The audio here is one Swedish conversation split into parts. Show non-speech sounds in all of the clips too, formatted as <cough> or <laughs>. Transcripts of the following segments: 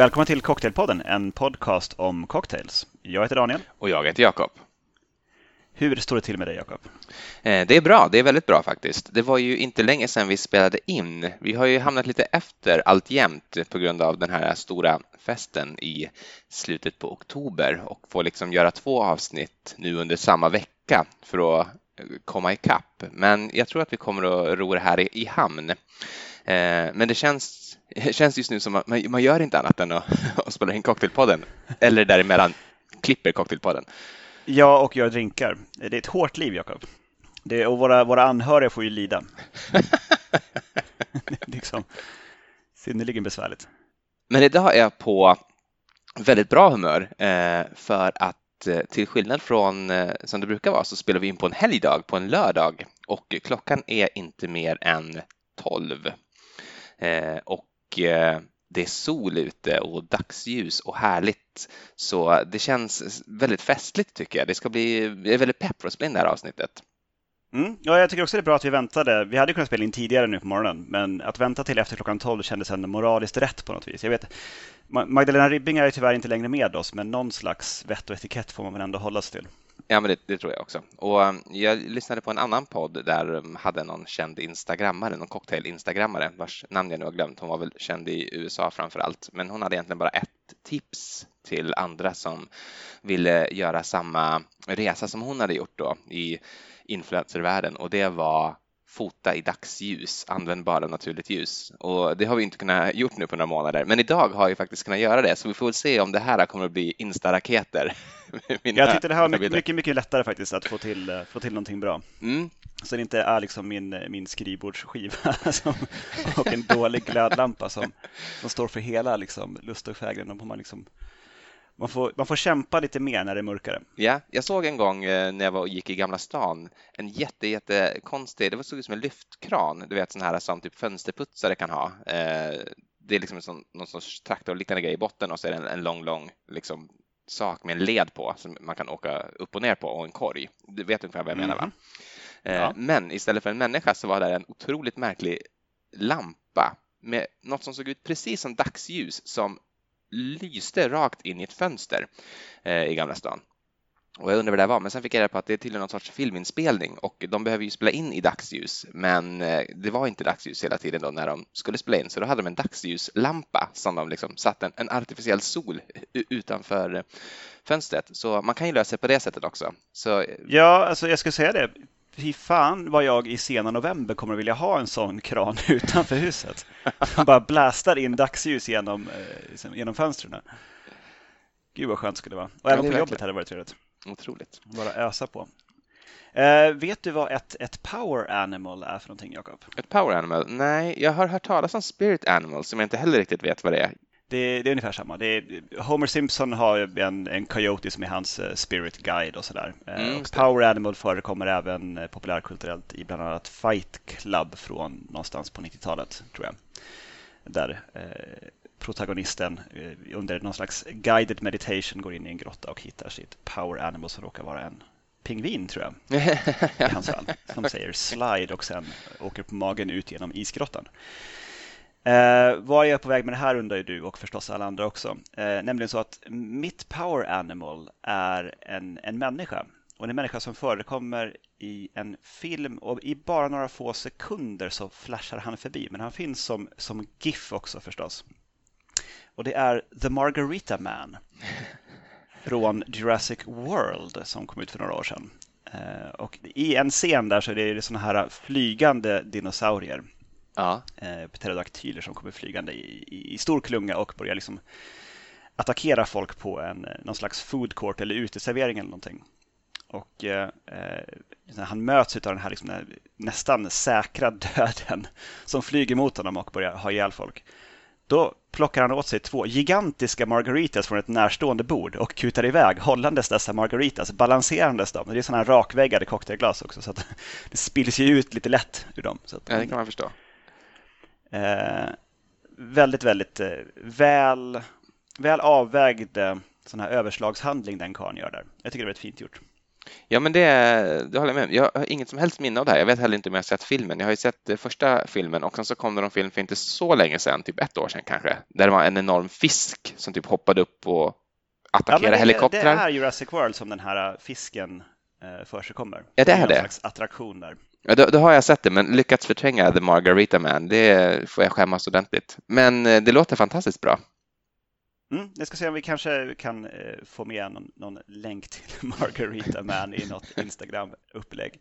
Välkommen till Cocktailpodden, en podcast om cocktails. Jag heter Daniel. Och jag heter Jakob. Hur står det till med dig, Jakob? Eh, det är bra, det är väldigt bra faktiskt. Det var ju inte länge sedan vi spelade in. Vi har ju hamnat lite efter alltjämt på grund av den här stora festen i slutet på oktober och får liksom göra två avsnitt nu under samma vecka för att eh, komma ikapp. Men jag tror att vi kommer att ro det här i hamn. Eh, men det känns, <laughs> känns just nu som att man, man gör inte annat än att, <laughs> att spela in Cocktailpodden eller däremellan klipper Cocktailpodden. Ja, och gör drinkar. Det är ett hårt liv, Jakob. Och våra, våra anhöriga får ju lida. <laughs> liksom synnerligen besvärligt. Men idag är jag på väldigt bra humör eh, för att eh, till skillnad från som det brukar vara så spelar vi in på en helgdag, på en lördag och klockan är inte mer än 12. Eh, och eh, det är sol ute och dagsljus och härligt. Så det känns väldigt festligt tycker jag. Det ska bli, jag är väldigt pepp för att spela in det här avsnittet. Mm, ja, jag tycker också det är bra att vi väntade. Vi hade kunnat spela in tidigare nu på morgonen, men att vänta till efter klockan 12 kändes ändå moraliskt rätt på något vis. Jag vet, Magdalena Ribbing är tyvärr inte längre med oss, men någon slags vett och etikett får man väl ändå hålla sig till. Ja, men det, det, tror jag också. Och um, jag lyssnade på en annan podd där um, hade någon känd instagrammare, någon cocktail-instagrammare vars namn jag nu har glömt. Hon var väl känd i USA framför allt, men hon hade egentligen bara ett tips till andra som ville göra samma resa som hon hade gjort då i influencervärlden och det var fota i dagsljus, använd bara naturligt ljus. Och det har vi inte kunnat gjort nu på några månader, men idag har vi faktiskt kunnat göra det, så vi får väl se om det här kommer att bli instaraketer. <laughs> Jag tyckte det här var mycket, mycket, mycket, lättare faktiskt att få till, eh, få till någonting bra. Mm. Så det inte är liksom min, min skrivbordsskiva <laughs> som, och en dålig glödlampa som, som står för hela liksom, lust och fägring. Man liksom man får, man får kämpa lite mer när det är mörkare. Ja, jag såg en gång eh, när jag var och gick i Gamla stan en jätte, jätte konstig, det såg ut som en lyftkran, du vet sån här som typ fönsterputsare kan ha. Eh, det är liksom en sån, någon sorts traktorliknande grej i botten och så är det en, en lång, lång liksom, sak med en led på som man kan åka upp och ner på och en korg. Du vet ungefär vad jag menar va? Mm. Ja. Men istället för en människa så var det en otroligt märklig lampa med något som såg ut precis som dagsljus som lyste rakt in i ett fönster eh, i Gamla stan. Och jag undrar vad det var, men sen fick jag reda på att det är tydligen någon sorts filminspelning och de behöver ju spela in i dagsljus, men eh, det var inte dagsljus hela tiden då när de skulle spela in, så då hade de en dagsljuslampa som de liksom satte en, en artificiell sol utanför eh, fönstret. Så man kan ju lösa det på det sättet också. Så... Eh, ja, alltså jag ska säga det fy fan vad jag i sena november kommer att vilja ha en sån kran <laughs> utanför huset. Som bara blastar in dagsljus genom, eh, liksom, genom fönstren. Gud vad skönt skulle det vara. Och även på jobbet hade det varit trevligt. Otroligt. Bara ösa på. Uh, vet du vad ett, ett power animal är för någonting, Jakob? Ett power animal? Nej, jag har hört talas om spirit animal som jag inte heller riktigt vet vad det är. Det, det, är ungefär samma. Är, Homer Simpson har en, en coyote som är hans uh, spirit guide och sådär. Uh, mm, och Power Animal förekommer även uh, populärkulturellt i bland annat Fight Club från någonstans på 90-talet, tror jag. Där protagonisten under någon slags guided meditation går in i en grotta och hittar sitt Power Animal som råkar vara en pingvin, tror jag. <laughs> I hans fall. Som säger slide och sen åker på magen ut genom isgrottan. Eh, jag är på väg med det här undrar ju du och förstås alla andra också. Eh, nämligen så att mitt power animal är en, en människa. Och en människa som förekommer i en film och i bara några få sekunder så flashar han förbi. Men han finns som, som GIF också förstås. Och det är The Margarita Man <laughs> från Jurassic World som kom ut för några år sedan. Eh, och i en scen där så är det sådana här flygande dinosaurier ja. eh, pterodaktyler som kommer flygande i, i, i, stor klunga och börjar liksom attackera folk på en, eh, någon slags food court eller uteservering eller någonting. Och eh, eh han möts av den här, liksom, nästan säkra <laughs> döden som flyger mot honom och börjar ha ihjäl folk. Då plockar han åt sig två gigantiska margaritas från ett närstående bord och kutar iväg hållandes dessa margaritas, balanserandes dem. Det är sådana här rakväggade cocktailglas också så att <laughs> det spills ju ut lite lätt ur dem. Så att, ja, det kan man förstå. Eh, väldigt, väldigt eh, väl, väl avvägd eh, sån här överslagshandling den karln gör där. Jag tycker det är väldigt fint gjort. Ja, men det, det håller jag med Jag har inget som helst minne av det här. Jag vet heller inte om jag har sett filmen. Jag har ju sett första filmen och sen så kom det någon film för inte så länge sedan, typ ett år sedan kanske, där det var en enorm fisk som typ hoppade upp och attackerade ja, det, helikoptrar. Det är Jurassic World som den här fisken eh, för sig kommer. Ja, det är det. En slags attraktion där. Ja, då, då, har jag sett det, men lyckats förtränga The Margarita Man, det får jag skämmas ordentligt. Men eh, det låter fantastiskt bra. Mm, jag ska se om vi kanske kan eh, få med någon, någon, länk till <laughs> Margarita Man i något Instagram-upplägg.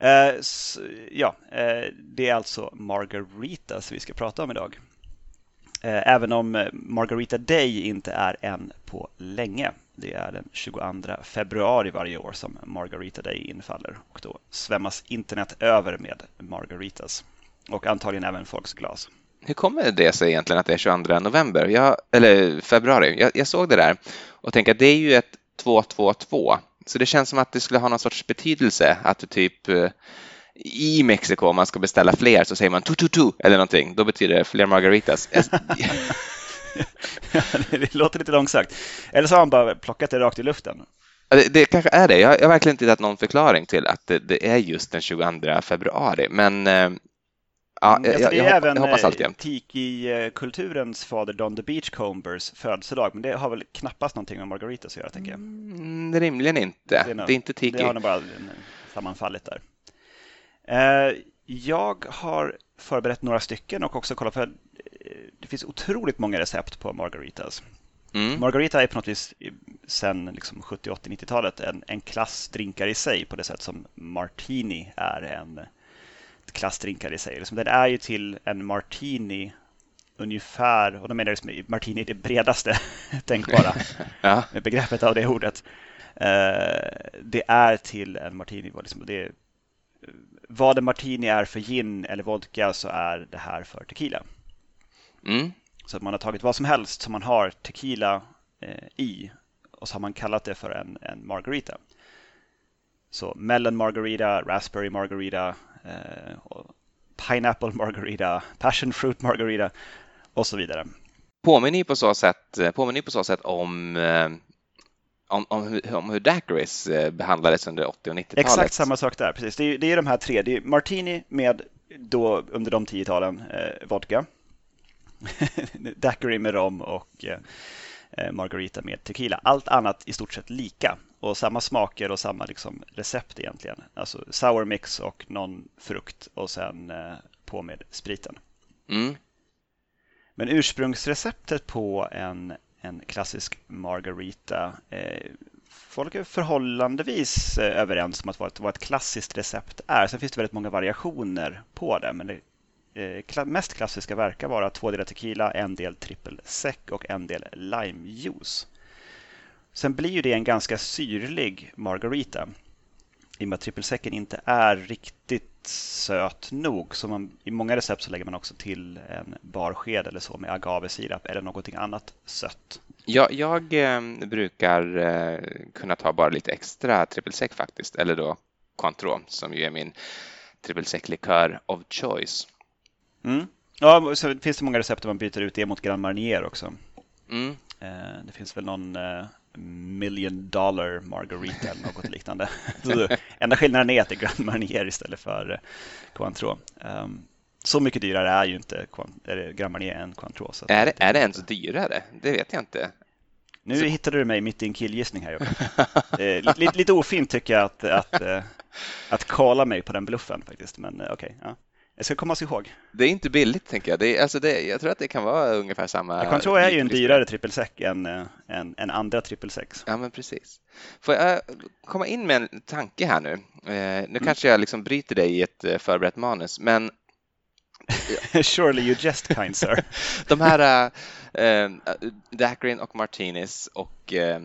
Eh, ja, eh, det är alltså Margaritas vi ska prata om idag. Eh, även om eh, Margarita Day inte är än på länge. Det är den 22 februari varje år som Margarita Day infaller och då svämmas internet över med margaritas och antagligen även folks glas. Hur kommer det sig egentligen att det är 22 november, jag, eller februari? Jag, jag såg det där och tänkte att det är ju ett 222, så det känns som att det skulle ha någon sorts betydelse att du typ eh, i Mexiko om man ska beställa fler så säger man tu tu tu eller någonting. Då betyder det fler margaritas. <laughs> <laughs> det låter lite långsökt. Eller så har han bara plockat det rakt i luften. Det, det kanske är det. Jag, jag har verkligen inte hittat någon förklaring till att det, det, är just den 22 februari. Men eh, ja, mm, jag, jag, jag, även jag hoppas alltid. Tiki-kulturens fader Don the Beachcombers födelsedag, men det har väl knappast någonting med Margaritas att göra, tänker jag. Mm, rimligen inte. Det är, nog, det är inte Tiki. Det har nog bara sammanfallit där. Eh, jag har förberett några stycken och också kollat för det finns otroligt många recept på margaritas. Mm. Margarita är på något vis sen liksom 70, 80, 90-talet en, en klassdrinkar i sig på det sätt som martini är en klassdrinkar i sig. Liksom, den är ju till en martini ungefär, och då menar jag liksom, martini är det bredaste <laughs> tänkbara <laughs> ja. med begreppet av det ordet. Uh, det är till en martini, liksom, det, vad en martini är för gin eller vodka så är det här för tequila. Mm. Så att man har tagit vad som helst som man har tequila eh, i och så har man kallat det för en, en margarita. Så melon margarita, raspberry margarita, eh, pineapple margarita, passion fruit margarita och så vidare. Påminner på så sätt, påminner på så sätt om eh, om, om, hur, om hur daiquiris eh, behandlades under 80 och 90-talet. Exakt samma sak där, precis. Det är, det är de här tre. Det är martini med då under de tio talen eh, vodka. <laughs> Daiquiri med rom och eh, Margarita med tequila. Allt annat i stort sett lika och samma smaker och samma liksom recept egentligen. Alltså sour mix och någon frukt och sen eh, på med spriten. Mm. Men ursprungsreceptet på en, en klassisk Margarita eh, folk är förhållandevis eh, överens om att vad ett, vad ett klassiskt recept är. Sen finns det väldigt många variationer på det, men det eh, Eh, mest klassiska verkar vara två delar tequila, en del trippelsec och en del limejuice. Sen blir ju det en ganska syrlig margarita i och med att trippelsäcken inte är riktigt söt nog. Så man, i många recept så lägger man också till en barsked eller så med agavesirap eller någonting annat sött. Jag, jag eh, brukar eh, kunna ta bara lite extra trippelsäck faktiskt, eller då Cointreau som ju är min trippelsäcklikör of choice. Mm. Ja, så finns det många recept där man byter ut det mot Grand Marnier också. Mm. Eh, det finns väl någon eh, million dollar margarita eller något liknande. <laughs> så enda skillnaden är att det är Grand Marnier istället för eh, Cointreau. Um, så mycket dyrare är ju inte Grand Marnier än Cointreau. Så är, det, är det ens dyrare? Det vet jag inte. Nu så... hittade du mig mitt i en killgissning här <laughs> eh, lite, lite ofint tycker jag att, att, att, att kalla mig på den bluffen faktiskt, men okej. Okay, ja. Det ska komma ihåg. Det är inte billigt tänker jag. Det är, alltså det, jag tror att det kan vara ungefär samma. Jag tror är ju en dyrare trippelsec än, än, eh, än andra trippelsex. Ja, men precis. Får jag komma in med en tanke här nu? Eh, nu mm. kanske jag liksom bryter dig i ett eh, förberett manus, men <laughs> Surely you just kind sir. <laughs> De här äh, Dacrin och Martinez och äh,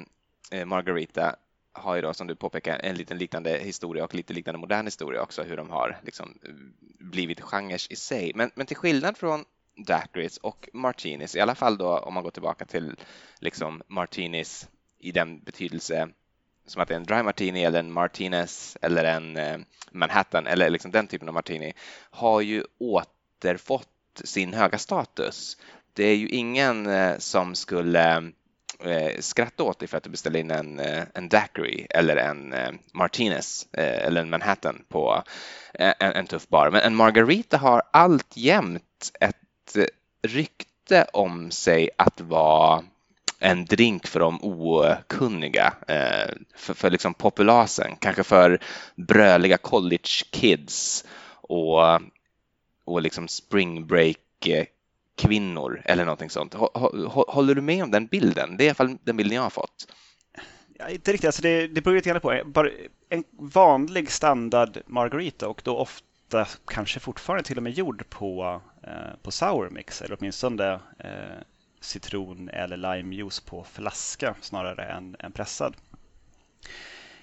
Margarita har ju då som du påpekar en liten liknande historia och lite liknande modern historia också hur de har liksom eh, blivit genrer i sig. Men, men till skillnad från daiquiris och martinis, i alla fall då om man går tillbaka till liksom martinis i den betydelse som att det är en dry martini eller en martinez eller en eh, Manhattan eller liksom den typen av martini har ju återfått sin höga status. Det är ju ingen eh, som skulle eh, skratta åt dig för att du beställer in en, eh, en daiquiri eller en eh, martinez eh, eller en Manhattan på eh, en, en, tuff bar. Men en margarita har alltjämt ett eh, rykte om sig att vara en drink för de okunniga, för, för liksom populasen, kanske för bröliga college kids och, och liksom spring break kvinnor eller någonting sånt. Håller du med om den bilden? Det är i alla fall den bilden jag har fått. Ja, inte riktigt, alltså det, det beror lite grann på. Bara en vanlig standard margarita och då ofta kanske fortfarande till och med gjord på, eh, på sour mix eller åtminstone eh, citron eller limejuice på flaska snarare än, än pressad.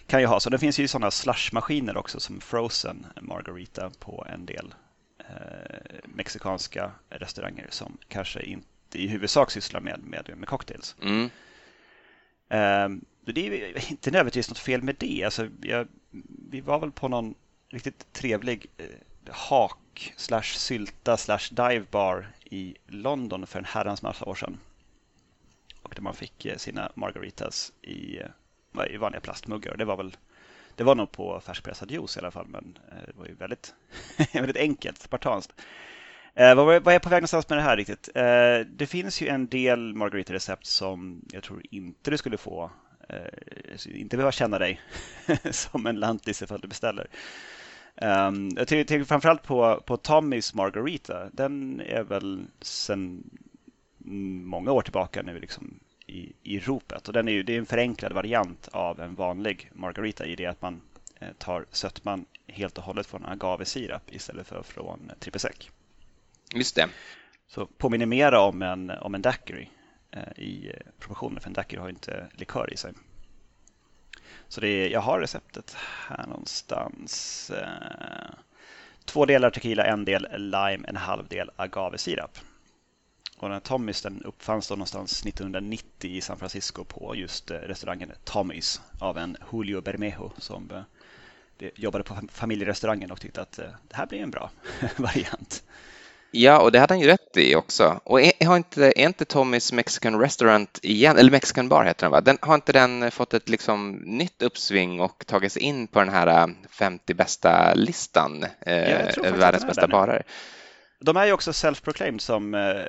Kan ju ha så. Det finns ju sådana slushmaskiner också som frozen margarita på en del mexikanska restauranger som kanske inte i huvudsak sysslar med, med, med cocktails. Mm. Eh, det är inte nödvändigtvis något fel med det. Alltså, jag, vi var väl på någon riktigt trevlig eh, hak slash sylta slash dive bar i London för en herrans massa år sedan. Och där man fick eh, sina margaritas i, eh, i vanliga plastmuggar. Det var väl det var nog på färskpressad juice i alla fall, men eh, det var ju väldigt, <laughs> väldigt enkelt, spartanskt. Eh, vad, vad är jag på väg någonstans med det här riktigt? Eh, det finns ju en del margarita-recept som jag tror inte du skulle få, eh, inte behöva känna dig <laughs> som en lantis ifall du beställer. Um, jag tänker framförallt på, på Tommys Margarita. Den är väl sedan många år tillbaka nu liksom i, i ropet. Och den är ju, det är en förenklad variant av en vanlig margarita i det att man eh, tar sötman helt och hållet från agavesirap istället för från trippelsec. Just det. Så påminner mera om en, om en daiquiri eh, i proportioner, för en daiquiri har inte likör i sig. Så det är, jag har receptet här någonstans. Eh, två delar tequila, en del lime, en halv del agavesirap. Och den här Tommys den uppfanns då någonstans 1990 i San Francisco på just eh, restaurangen Tommys av en Julio Bermejo som eh, jobbade på familjerestaurangen och tyckte att eh, det här blir en bra <laughs> variant. Ja, och det hade han ju rätt i också. Och har inte, är inte Tommys Mexican Restaurant igen, eller Mexican Bar heter den va? Den, har inte den fått ett liksom nytt uppsving och tagit sig in på den här 50 bästa listan eh, över världens bästa barer? De är ju också self-proclaimed som eh,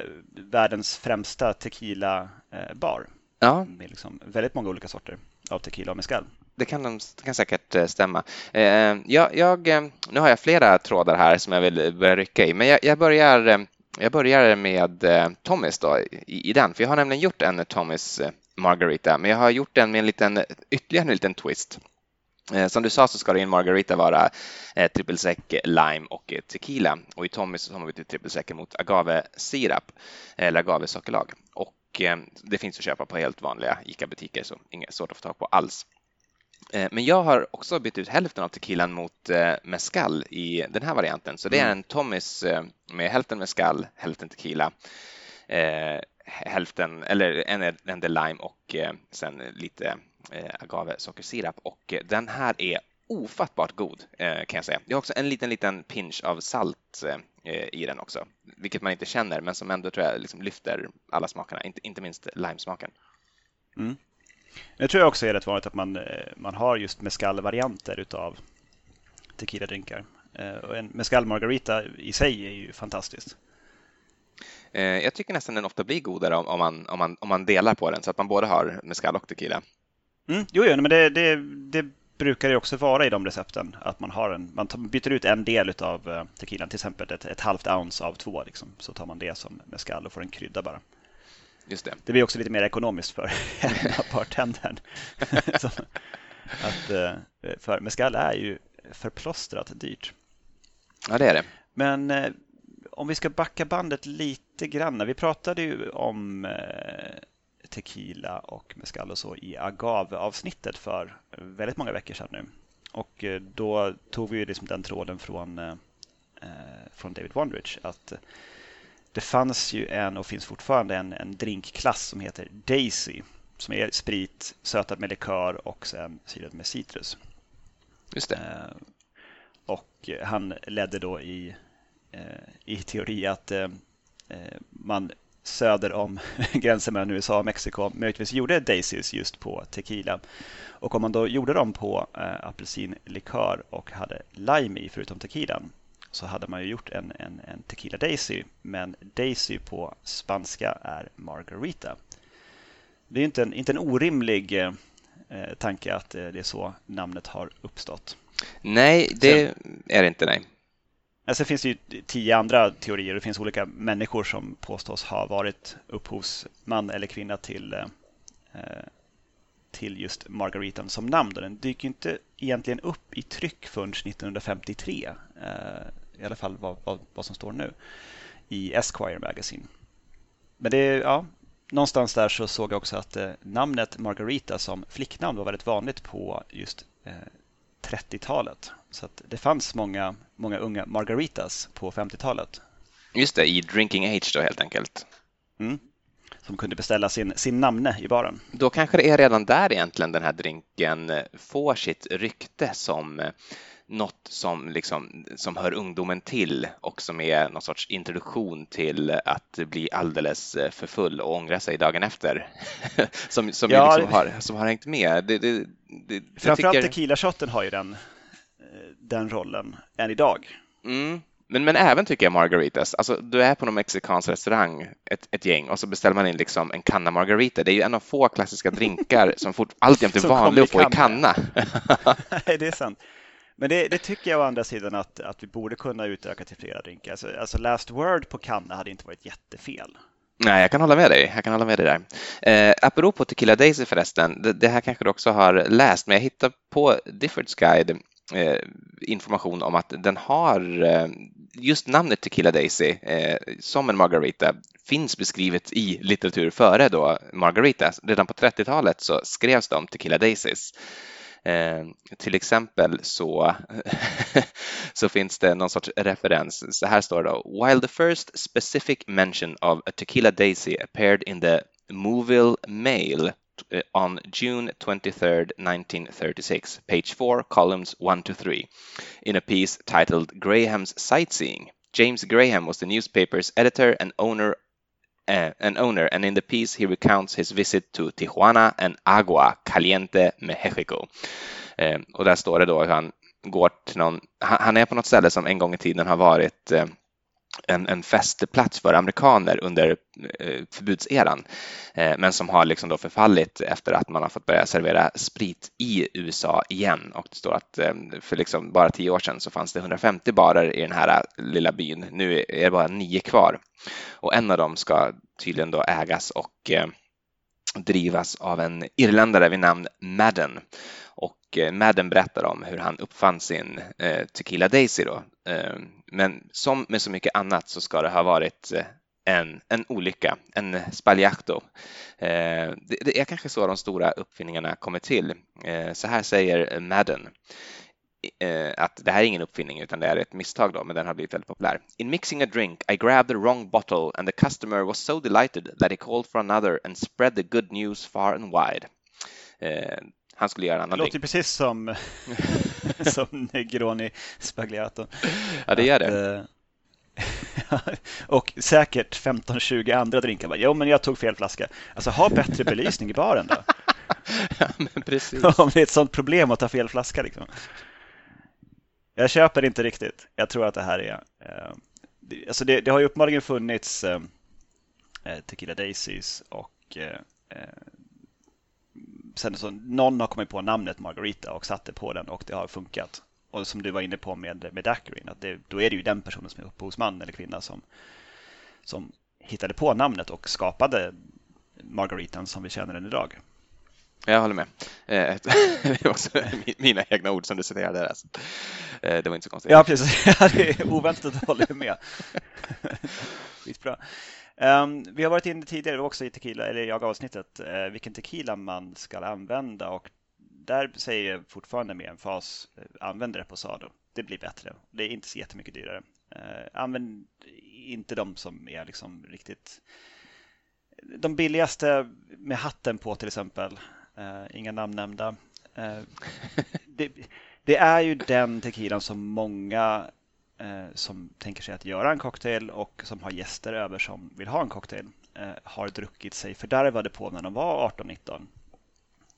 världens främsta tequila-bar. Eh, ja. Med liksom väldigt många olika sorter av tequila och mezcal. Det kan, det kan säkert eh, stämma. Eh, jag, jag, eh, nu har jag flera trådar här som jag vill börja rycka i, men jag, jag börjar, jag börjar med Tommys då, i, i, den, för jag har nämligen gjort en Tommys Margarita, men jag har gjort den med en liten, ytterligare en liten twist. Eh, som du sa så ska det i en margarita vara eh, trippelsec, lime och tequila. Och i Tommy så har man bytt trippelsec mot agavesirap eller agavesockerlag. Och eh, det finns att köpa på helt vanliga ICA-butiker så inget svårt att få tag på alls. Men jag har också bytt ut hälften av tequilan mot mescal i den här varianten. Så det är mm. en Tommys med hälften mescal, hälften tequila, hälften, eller en, en del lime och sen lite eh, agave sockersirap och den här är ofattbart god eh, kan jag säga. Jag har också en liten, liten pinch av salt eh, i den också, vilket man inte känner men som ändå tror jag liksom lyfter alla smakerna, inte, inte minst limesmaken. Mm. Jag tror också är rätt vanligt att man, eh, man har just mescal-varianter utav tequila-drinkar. Eh, och en mescal margarita i sig är ju fantastiskt. Jag tycker nästan den ofta blir godare om, man, om, man, om man delar på den så att man både har mescal och tequila. Mm, jo, jo, men det, det, det brukar det också vara i de recepten. Att man, har en, man byter ut en del av eh, tequilan, till exempel ett, ett halvt ounce av två. Liksom, så tar man det som mescal och får en krydda bara. Just det. det blir också lite mer ekonomiskt för <laughs> bartendern. <laughs> att, eh, för mescal är ju förplåstrat dyrt. Ja, det är det. Men eh, om vi ska backa bandet lite grann. Vi pratade ju om tequila och mezcal och så i agave-avsnittet för väldigt många veckor sedan nu. Och eh, då tog vi liksom den tråden från, eh, från David Wondrich att det fanns ju en och finns fortfarande en, en drinkklass som heter Daisy som är sprit sötad med likör och sen syrad med citrus. Just det. Eh, och han ledde då i, i teori att man söder om <laughs> gränsen mellan USA och Mexiko möjligtvis gjorde Daisys just på tequila. Och om man då gjorde dem på eh, apelsinlikör och hade lime i förutom tequilan så hade man ju gjort en, en, en tequila daisy. Men daisy på spanska är margarita. Det är inte en, inte en orimlig eh, tanke att eh, det är så namnet har uppstått. Nej, det Sen, är det inte. Nej. Alltså, Sen finns det ju tio andra teorier. Det finns olika människor som påstås ha varit upphovsman eller kvinna till, eh, eh, till just Margaritan som namn. Den dyker inte egentligen upp i tryck förrän 1953. Eh, I alla fall vad, vad, vad, som står nu i Esquire Magazine. Men det är, ja, någonstans där så såg jag också att namnet Margarita som flicknamn var väldigt vanligt på just 30-talet. Så det fanns många, många unga Margaritas på 50-talet. Just det, i drinking age då helt enkelt. Mm. Som kunde beställa sin, sin namne i baren. Då kanske det är redan där egentligen den här drinken får sitt rykte som något som, liksom, som hör ungdomen till och som är någon sorts introduktion till att bli alldeles för full och ångra sig dagen efter. <laughs> som, som, ja, liksom har, som har hängt med. Det, det, det, Framförallt tycker... tequila-shotten har ju den, eh, den rollen än idag. Mm. Men, men även tycker jag margaritas, alltså du är på någon mexikansk restaurang, ett, ett gäng, och så beställer man in liksom en kanna margarita. Det är ju en av få klassiska drinkar <laughs> som fort, alltjämt är vanlig att få i kanna. <laughs> Nej, det är sant. Men det, det, tycker jag å andra sidan att, att vi borde kunna utöka till flera drinkar. Alltså, alltså last word på kanna hade inte varit jättefel. Nej, jag kan hålla med dig. Jag kan hålla med dig där. Eh, apropå Tequila Daisy förresten, det, det, här kanske du också har läst, men jag hittade på Diffords guide Eh, information om att den har eh, just namnet Tequila Daisy eh, som en margarita finns beskrivet i litteratur före då Margarita. Redan på 30-talet så skrevs det om Tequila Daisys. Eh, till exempel så, <laughs> så finns det någon sorts referens. Så här står det då. While the first specific mention of a tequila daisy appeared in the Moville Mail on June 23rd, 1936, page 4, columns 1 to 3, in a piece titled Graham's Sightseeing. James Graham was the newspaper's editor and owner uh, owner, and in the piece he recounts his visit to Tijuana and Agua Caliente, Mexico. Eh, och där står det då att han går till någon, han, han, är på något ställe som en gång i tiden har varit eh, en, en fästeplats för amerikaner under eh, förbudseran, eh, men som har liksom då förfallit efter att man har fått börja servera sprit i USA igen. Och det står att eh, för liksom bara tio år sedan så fanns det 150 barer i den här eh, lilla byn. Nu är det bara nio kvar och en av dem ska tydligen då ägas och eh, drivas av en irländare vid namn Madden. Och eh, Madden berättar om hur han uppfann sin Tequila Daisy då, men som med så mycket annat så ska det ha varit eh, en, en olycka, en spaljacto. Eh, det, det, är kanske så de stora uppfinningarna kommer till. Eh, så här säger Madden att det här är ingen uppfinning utan det är ett misstag då, men den har blivit väldigt populär. In mixing a drink I grabbed the wrong bottle and the customer was so delighted that he called for another and spread the good news far and wide. Han skulle göra en annan Det låter precis som, <laughs> <laughs> som Negroni Spagliato. Ja, det gör det. Att, eh, <laughs> och säkert 15-20 andra drinkar. jo, men jag tog fel flaska. Alltså, ha bättre belysning i baren då. <laughs> ja, men precis. Om det är ett sånt problem att ta fel flaska. Liksom. Jag köper inte riktigt. Jag tror att det här är... Eh, det, alltså det, det, har ju uppenbarligen funnits eh, eh Tequila Daisies och eh, eh sen så någon har kommit på namnet Margarita och satt det på den och det har funkat. Och som du var inne på med, med Daiquirin, att det, då är det ju den personen som är upphovsman eller kvinna som, som hittade på namnet och skapade Margaritan som vi känner den idag. Jag håller med. Eh, <laughs> det var också mina egna ord som du citerade där. Eh, det var inte så konstigt. Ja, precis. <laughs> det är oväntat att hålla med. <laughs> Skitbra. Um, vi har varit inne tidigare också i tequila, eller jag avsnittet, uh, vilken tequila man ska använda och där säger jag fortfarande med en fas, uh, använd reposado. Det blir bättre. Det är inte så jättemycket dyrare. Uh, använd inte de som är liksom riktigt de billigaste med hatten på till exempel. inga namn nämnda. det, det är ju den tequilan som många som tänker sig att göra en cocktail och som har gäster över som vill ha en cocktail. har druckit sig fördärvade på när de var 18-19.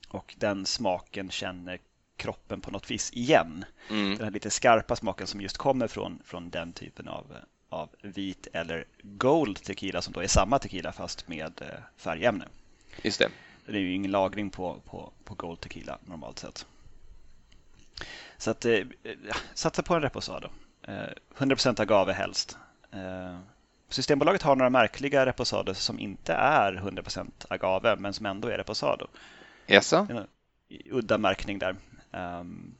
Och den smaken känner kroppen på något vis igen. Mm. Den här lite skarpa smaken som just kommer från, från den typen av, av vit eller gold tequila som då är samma tequila fast med färgämne. Just det. Det är ju ingen lagring på, på, på Gold Tequila normalt sett. Så att, eh, satsa på en reposado. Eh, 100% agave helst. Eh, Systembolaget har några märkliga reposader som inte är 100% agave men som ändå är reposado. Jaså? Udda märkning där. Um,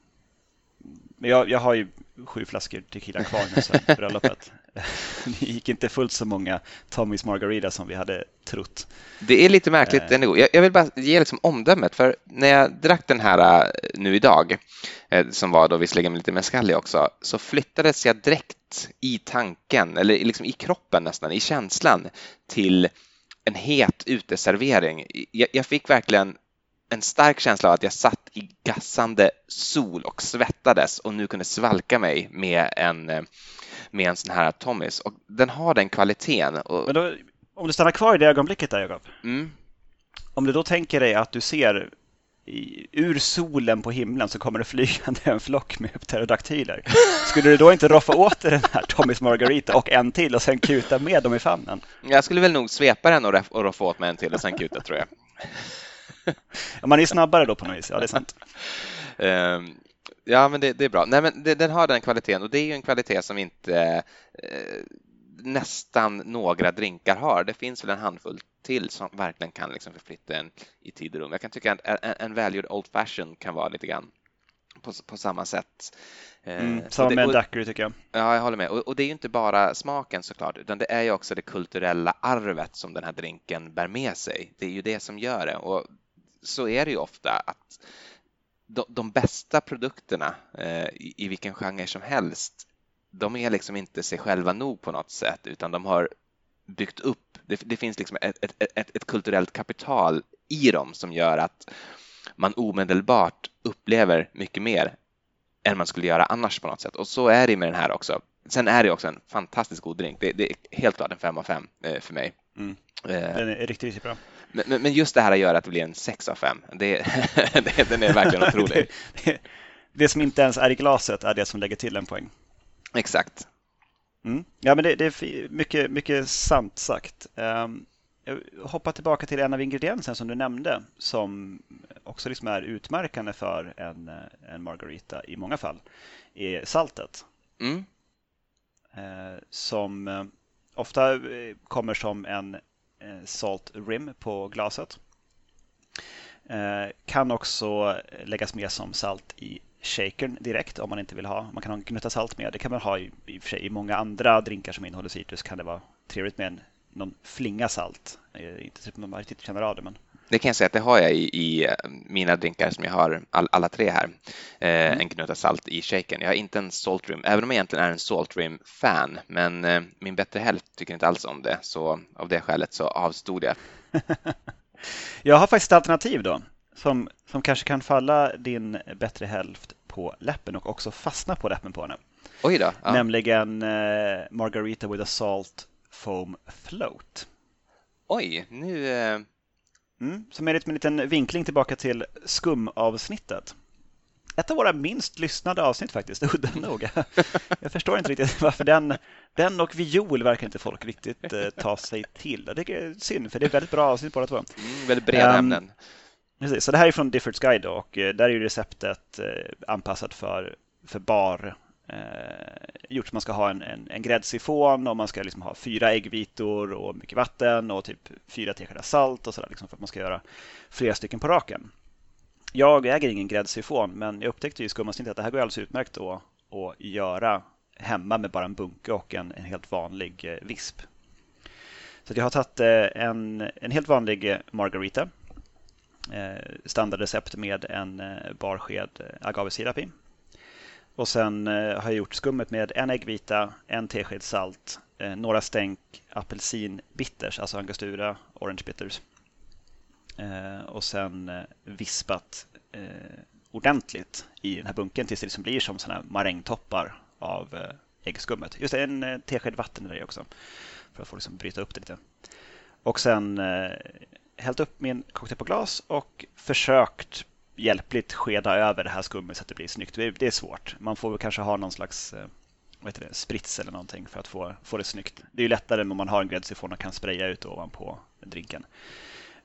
men jag, jag har ju sju flaskor tequila kvar nu sen bröllopet. <laughs> <laughs> Det gick inte fullt så många Tommys Margarita som vi hade trott. Det är lite märkligt äh... ändå. Jag, jag vill bara ge liksom omdömet, för när jag drack den här eh, nu idag, eh, som var då visserligen lite mescal också, så flyttades jag direkt i tanken, eller liksom i kroppen nästan, i känslan till en het uteservering. Jag, jag fick verkligen en stark känsla av att jag satt i gassande sol och svettades och nu kunde svalka mig med en, med en sån här Tommys. Och den har den kvaliteten. Och... Men då, om du stannar kvar i det ögonblicket där, Jakob. Mm. Om du då tänker dig att du ser i, ur solen på himlen så kommer det flygande en flock med pterodaktyler. Skulle du då inte roffa åt dig den här Tommys Margarita och en till och sen kuta med dem i famnen? Jag skulle väl nog svepa den och roffa åt mig en till och sen kuta tror jag. <laughs> man är snabbare då på något vis, ja det är sant. Um, <laughs> ja, men det, det, är bra. Nej, men det, den har den kvaliteten och det är ju en kvalitet som inte eh, nästan några drinkar har. Det finns väl en handfull till som verkligen kan liksom förflytta en i tid och rum. Jag kan tycka att en, en välgjord Old Fashion kan vara lite grann på, på samma sätt. Eh, mm, samma med en daiquiri tycker jag. Ja, jag håller med. Och, och, det är ju inte bara smaken såklart, utan det är ju också det kulturella arvet som den här drinken bär med sig. Det är ju det som gör det. Och så är det ju ofta att de, de bästa produkterna eh, i, i vilken genre som helst, de är liksom inte sig själva nog på något sätt, utan de har byggt upp, det, det finns liksom ett, ett, ett, ett kulturellt kapital i dem som gör att man omedelbart upplever mycket mer än man skulle göra annars på något sätt. Och så är det med den här också. Sen är det också en fantastiskt god drink. Det, det är helt klart en 5 av 5 eh, för mig. Mm. Eh, den är riktigt, riktigt bra. Men, men, just det här gör att det blir en 6 av 5. Det, <laughs> det, den är verkligen <laughs> otrolig. det, det, som inte ens är i glaset är det som lägger till en poäng. Exakt. Mm. Ja, men det, är mycket, mycket sant sagt. Um, jag hoppar tillbaka till en av ingredienserna som du nämnde som också liksom är utmärkande för en, en margarita i många fall, är saltet. Mm. Eh, som eh, ofta eh, kommer som en eh, salt rim på glaset. Eh, kan också läggas med som salt i shakern direkt om man inte vill ha. Man kan ha en gnutta salt med. Det kan man ha i, i, i många andra drinkar som innehåller citrus. Kan det vara trevligt med en, någon flinga salt. Inte typ man riktigt känner av det men det kan jag säga att det har jag i, i eh, mina drinkar som jag har all, alla tre här. Eh, mm. En gnutta salt i shaken. Jag har inte en salt rim, även om jag egentligen är en salt rim fan. Men eh, min bättre hälft tycker inte alls om det, så av det skälet så avstod jag. <laughs> jag har faktiskt ett alternativ då, som, som kanske kan falla din bättre hälft på läppen och också fastna på läppen på henne. Oj då. Ja. Nämligen eh, Margarita with a salt foam float. Oj, nu eh, Mm, som med en liten vinkling tillbaka till skumavsnittet. Ett av våra minst lyssnade avsnitt faktiskt, udda nog. <laughs> Jag förstår inte riktigt varför den, den och viol verkar inte folk riktigt eh, ta sig till. Det är synd, för det är väldigt bra avsnitt båda två. Mm, väldigt breda um, ämnen. Precis, så det här är från Diffords Guide då, och eh, där är receptet eh, anpassat för, för bar eh, gjort så man ska ha en, en, en gräddsifon och man ska liksom ha fyra äggvitor och mycket vatten och typ fyra teskedar salt och sådär liksom för att man ska göra flera stycken på raken. Jag äger ingen gräddsifon men jag upptäckte ju i skumavsnittet att det här går alldeles utmärkt att, att göra hemma med bara en bunke och en, en helt vanlig eh, visp. Så jag har tagit eh, en, en helt vanlig eh, margarita standardrecept med en barsked agavesirap i. Och sen eh, har jag gjort skummet med en äggvita, en tesked salt, eh, några stänk apelsinbitters, alltså angostura orange bitters. Eh, och sen vispat ordentligt i den här bunken tills det liksom blir som sådana marängtoppar av äggskummet. Just det, en tesked vatten där också för att få liksom bryta upp det lite. Och sen eh, hällt upp min cocktail på glas och försökt hjälpligt skeda över det här skummet så att det blir snyggt. Det är svårt. Man får väl kanske ha någon slags eh, vad heter det, sprits eller någonting för att få, få det snyggt. Det är ju lättare om man har en gräddsifon och kan spraya ut ovanpå drinken.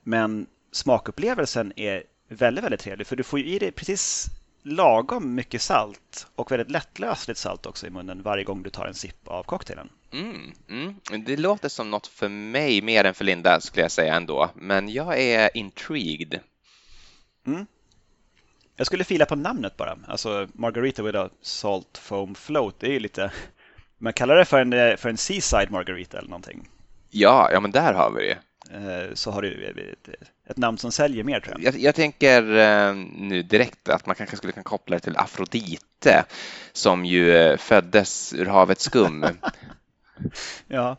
Men smakupplevelsen är väldigt, väldigt trevlig för du får ju i dig precis lagom mycket salt och väldigt lättlösligt salt också i munnen varje gång du tar en sipp av cocktailen. Mm, mm. Det låter som något för mig mer än för Linda skulle jag säga ändå, men jag är intrigued. Mm. Jag skulle fila på namnet bara, alltså Margarita with a salt foam float, det är ju lite, man kallar det för en, för en seaside margarita eller någonting. Ja, ja men där har vi det. Eh, så har du ett namn som säljer mer tror jag. Jag, jag tänker eh, nu direkt att man kanske skulle kunna koppla det till Afrodite som ju eh, föddes ur havets skum. <laughs> ja.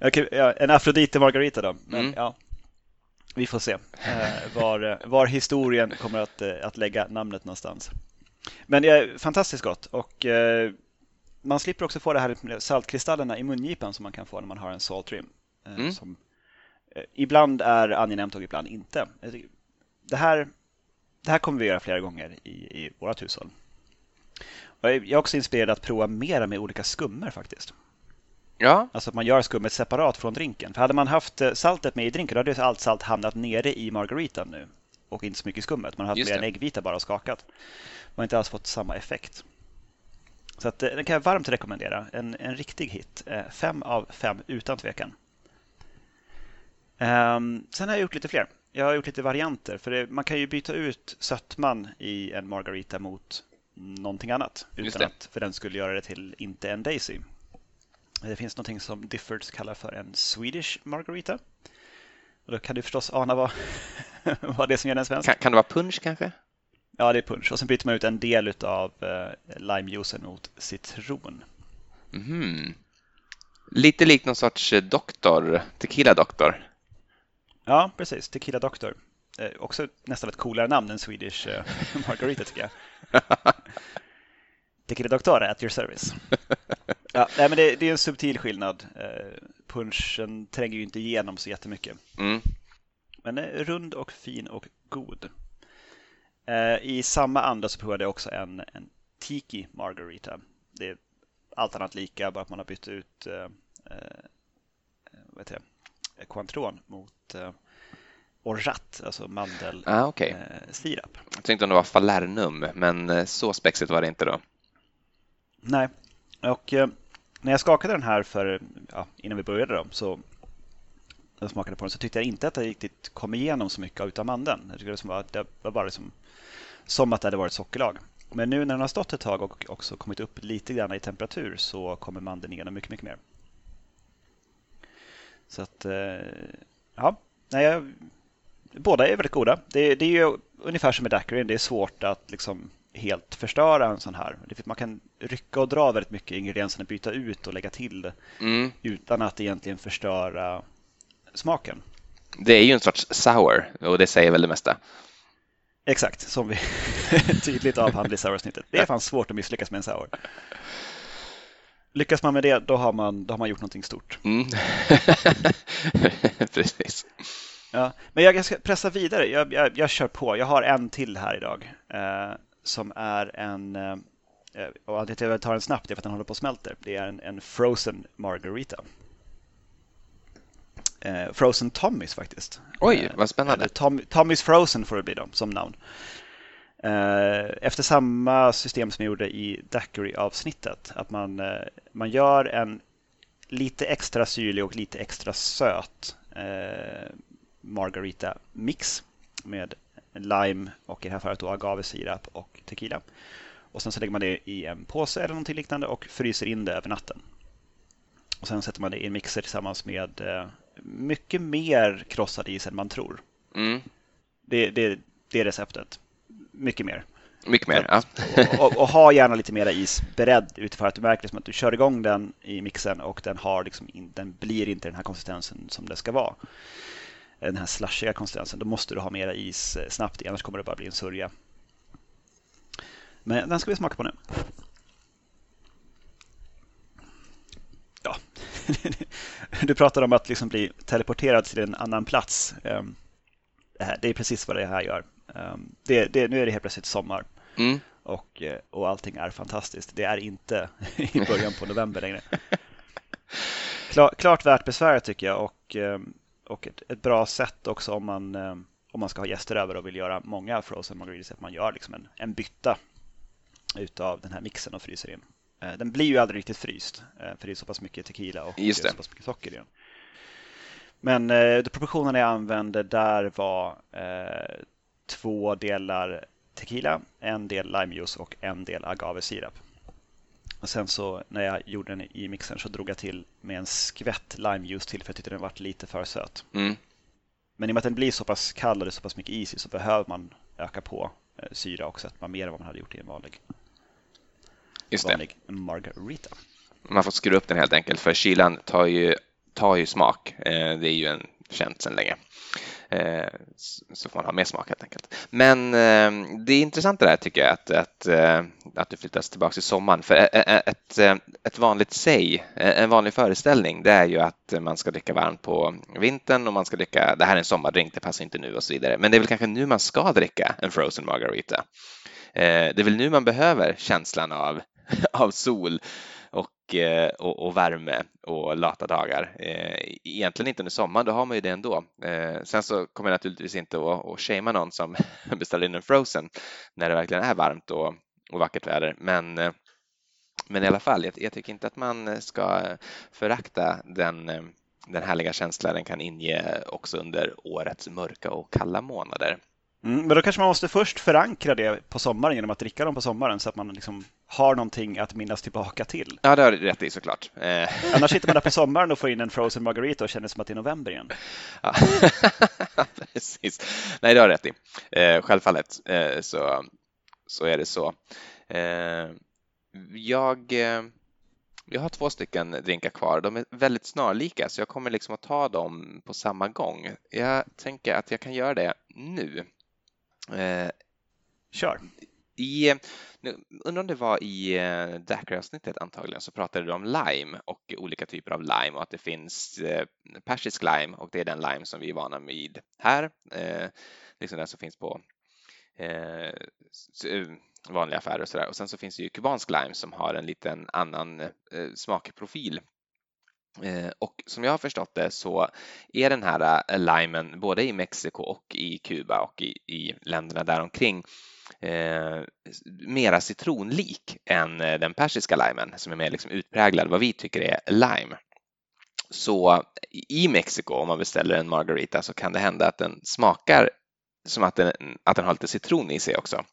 Okay, ja, en Afrodite Margarita då. Men, mm. ja, vi får se var, var historien kommer att, att lägga namnet någonstans. Men det är fantastiskt gott och man slipper också få det här saltkristallerna i mungipan som man kan få när man har en salt rim. Mm. Som Eh, ibland är angenämt och ibland inte. Det här, det här kommer vi göra flera gånger i, i vårt hushåll. Jag är också inspirerad att prova mera med olika skummor faktiskt. Ja. Alltså att man gör skummet separat från drinken. För hade man haft eh, saltet med i drinken då hade allt salt hamnat nere i margaritan nu och inte så mycket skummet. Man hade haft mer en äggvita bara och skakat. Man har inte alls fått samma effekt. Så att, eh, den kan jag varmt rekommendera. En, en riktig hit. Fem av fem utan tvekan. Um, sen har jag gjort lite fler. Jag har gjort lite varianter. För det, man kan ju byta ut sötman i en margarita mot någonting annat. Utan att för den skulle göra det till inte en Daisy. Det finns någonting som Diffords kallar för en Swedish margarita. Och då kan du förstås ana vad, <laughs> vad det är som gör den svensk. Kan, kan, det vara punch kanske? Ja, det är punch. Och sen byter man ut en del av uh, limejuicen mot citron. Mm. Lite likt någon sorts eh, doktor, tequila doktor. Ja, precis. Tequila Doctor. Eh, också nästan ett coolare namn än Swedish eh, <laughs> Margarita tycker jag. <laughs> Doctor at your service. <laughs> Ja, nej, men det, det, är en subtil skillnad. Eh, punchen tränger ju inte igenom så jättemycket. Mm. Men eh, rund och fin och god. Eh, I samma anda så provade jag också en, en Tiki Margarita. Det är allt annat lika, bara att man har bytt ut eh, vad heter det? Cointreau mot eh, orjat, alltså mandelsirap. Ah, okay. eh, Jag tänkte om det var falernum, men så spexigt var det inte då. Nej, och eh, när jag skakade den här för, ja, innan vi började då, så jag smakade på den så tyckte jag inte att det riktigt kom igenom så mycket utav mandeln. Jag tyckte det var, det var bara liksom, som att det hade varit sockerlag. Men nu när den har stått ett tag och också kommit upp lite grann i temperatur så kommer mandeln igenom mycket, mycket mer. Så att, eh, ja, nej, jag, båda är väldigt goda. Det, det är ju ungefär som med daiquirin, det är svårt att liksom helt förstöra en sån här. Man kan rycka och dra väldigt mycket ingredienserna, byta ut och lägga till mm. utan att egentligen förstöra smaken. Det är ju en sorts sour och det säger väl det mesta. Exakt, som vi <laughs> tydligt avhandlar i sour-snittet. Det är fan svårt att misslyckas med en sour lyckas man med det, då har man, då har man gjort någonting stort. Mm. <laughs> Precis. Ja, men jag ska pressa vidare. Jag, jag, jag, kör på. Jag har en till här idag eh, som är en eh, och att jag tar den snabbt är för att den håller på att smälta. Det är en, en frozen margarita. Eh, frozen Tommys faktiskt. Oj, vad spännande. Tom, Tommys Frozen får det bli då, som namn. Eh, efter samma system som jag gjorde i Daiquiri-avsnittet. Att man, eh, man gör en lite extra syrlig och lite extra söt eh, margarita-mix med lime och i det här fallet då agavesirap och tequila. Och sen så lägger man det i en påse eller någonting liknande och fryser in det över natten. Och sen sätter man det i en mixer tillsammans med mycket mer krossad is än man tror. Mm. Det, det, det är receptet mycket mer. Mycket mer, ja. och, och, och, ha gärna lite mera is beredd utifrån att du märker liksom att du kör igång den i mixen och den, har liksom in, den blir inte den här konsistensen som det ska vara. Den här slashiga konsistensen. Då måste du ha mera is eh, snabbt, annars kommer det bara bli en sörja. Men den ska vi smaka på nu. Ja, <laughs> du pratade om att liksom bli teleporterad till en annan plats. Ehm, det är precis vad det här gör. Ehm, det, det, nu är det helt plötsligt sommar mm. och, eh, och allting är fantastiskt. Det är inte <laughs> i början på november längre. <laughs> Klar, klart värt besväret tycker jag och, ehm, och ett, ett, bra sätt också om man, om man ska ha gäster över och vill göra många frozen margaritas, att man gör liksom en, en bytta utav den här mixen och fryser in. Eh, den blir ju aldrig riktigt fryst eh, för det är så pass mycket tequila och Just det. så pass mycket socker i den. Men eh, proportionerna jag använde där var eh, två delar tequila, en del limejuice och en del agavesirap. Och sen så när jag gjorde den i mixern så drog jag till med en skvätt limejuice till för jag tyckte den var lite för söt. Mm. Men i och med att den blir så pass kall och det är så pass mycket is i så behöver man öka på eh, syra och sätta mer än vad man hade gjort i en vanlig. Just vanlig det. margarita. Man får skruva upp den helt enkelt för kylan tar ju, tar ju smak. Eh, det är ju en känt sedan länge. Eh, så får man ha mer smak helt enkelt. Men eh, det är intressant det där tycker jag att, att, eh, att du flyttas tillbaka till sommaren. För ett, ett vanligt säg, en vanlig föreställning, det är ju att man ska dricka varmt på vintern och man ska dricka, det här är en sommardrink, det passar inte nu och så vidare. Men det är väl kanske nu man ska dricka en frozen margarita. Det är väl nu man behöver känslan av <laughs> av sol och, eh, och, och, värme och lata dagar. Eh, egentligen inte under sommaren, då har man ju det ändå. Eh, sen så kommer jag naturligtvis inte att, att shamea någon som <laughs> beställer in en frozen när det verkligen är varmt och, och vackert väder. Men, men i alla fall, jag, jag tycker inte att man ska förakta den den härliga känsla den kan inge också under årets mörka och kalla månader. Mm, men då kanske man måste först förankra det på sommaren genom att dricka dem på sommaren så att man liksom har någonting att minnas tillbaka till. Ja, det har du rätt i såklart. Eh. <laughs> Annars sitter man där på sommaren och får in en frozen margarita och känner som att det är november igen. Ja. <laughs> Precis. Nej, det har du rätt i. Eh, självfallet eh, så, så är det så. Eh, jag, eh, jag har två stycken drinkar kvar. De är väldigt snarlika så jag kommer liksom att ta dem på samma gång. Jag tänker att jag kan göra det nu. Eh, Kör. I, nu, undrar om det var i eh, Daiquiri-avsnittet antagligen så pratade du om lime och olika typer av lime och att det finns eh, persisk lime och det är den lime som vi är vana vid här, eh, liksom den som finns på eh, vanliga affärer och sådär. Och sen så finns det ju kubansk lime som har en liten annan eh, smakprofil eh, och som jag har förstått det så är den här eh, limen både i Mexiko och i Kuba och i, i länderna däromkring eh, mera citronlik än eh, den persiska limen som är mer liksom utpräglad vad vi tycker är lime. Så i Mexiko om man beställer en margarita så kan det hända att den smakar som att den, att den har lite citron i sig också.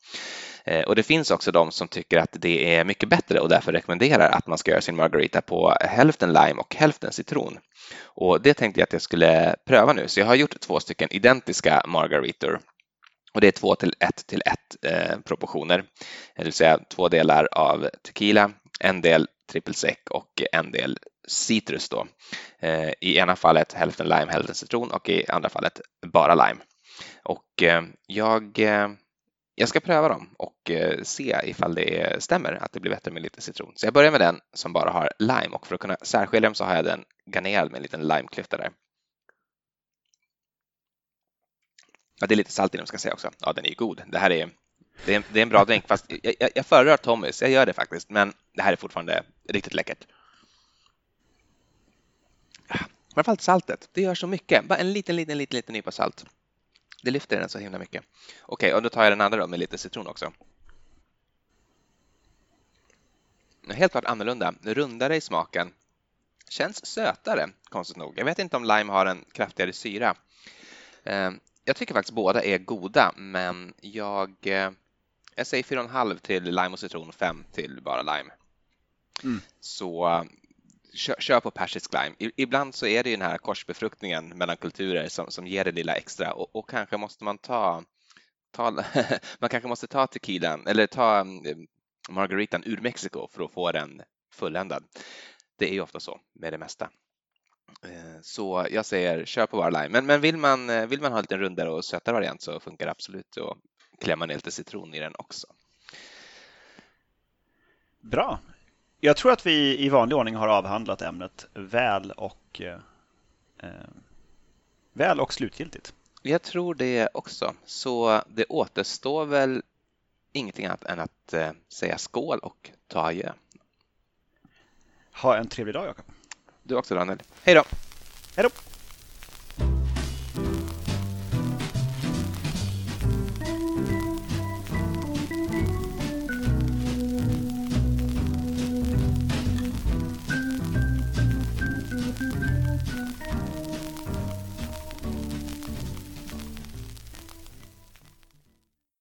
Eh, och det finns också de som tycker att det är mycket bättre och därför rekommenderar att man ska göra sin margarita på hälften lime och hälften citron. Och det tänkte jag att jag skulle pröva nu, så jag har gjort två stycken identiska margaritor och det är två till ett till ett eh, proportioner, det vill säga två delar av tequila, en del trippelsec och en del citrus då. Eh, I ena fallet hälften lime, hälften citron och i andra fallet bara lime. Och eh, jag eh, jag ska pröva dem och eh, se ifall det stämmer att det blir bättre med lite citron. Så jag börjar med den som bara har lime och för att kunna särskilja dem så har jag den garnerad med en liten limeklyfta där. Ja, det är lite salt i den ska jag säga också. Ja, den är ju god. Det här är, det är, en, det är en bra drink, fast jag, jag, jag föredrar Tommys, jag gör det faktiskt, men det här är fortfarande riktigt läckert. Framförallt saltet, det gör så mycket. Bara en liten, liten, liten, liten nypa salt. Det lyfter den så himla mycket. Okej, okay, och då tar jag den andra då med lite citron också. Helt klart annorlunda, rundare i smaken. Känns sötare, konstigt nog. Jag vet inte om lime har en kraftigare syra. Ehm, jag tycker faktiskt båda är goda, men jag, eh, jag säger 4,5 till lime och citron, 5 till bara lime. Mm. Så kör, kör, på persisk lime. Ibland så är det ju den här korsbefruktningen mellan kulturer som, som ger det lilla extra och, och kanske måste man ta, ta <laughs> man kanske måste ta tequilan eller ta um, margaritan ur Mexiko för att få den fulländad. Det är ju ofta så med det mesta. Eh, så jag säger kör på bara lime. Men, men vill, man, eh, vill man ha lite rundare och sötare variant så funkar det absolut att klämma ner lite citron i den också. Bra. Jag tror att vi i vanlig ordning har avhandlat ämnet väl och, eh, väl och slutgiltigt. Jag tror det också, så det återstår väl ingenting annat än att eh, säga skål och ta adjö. Ha en trevlig dag, Jakob. Du också, Daniel. Hej då! Hej då!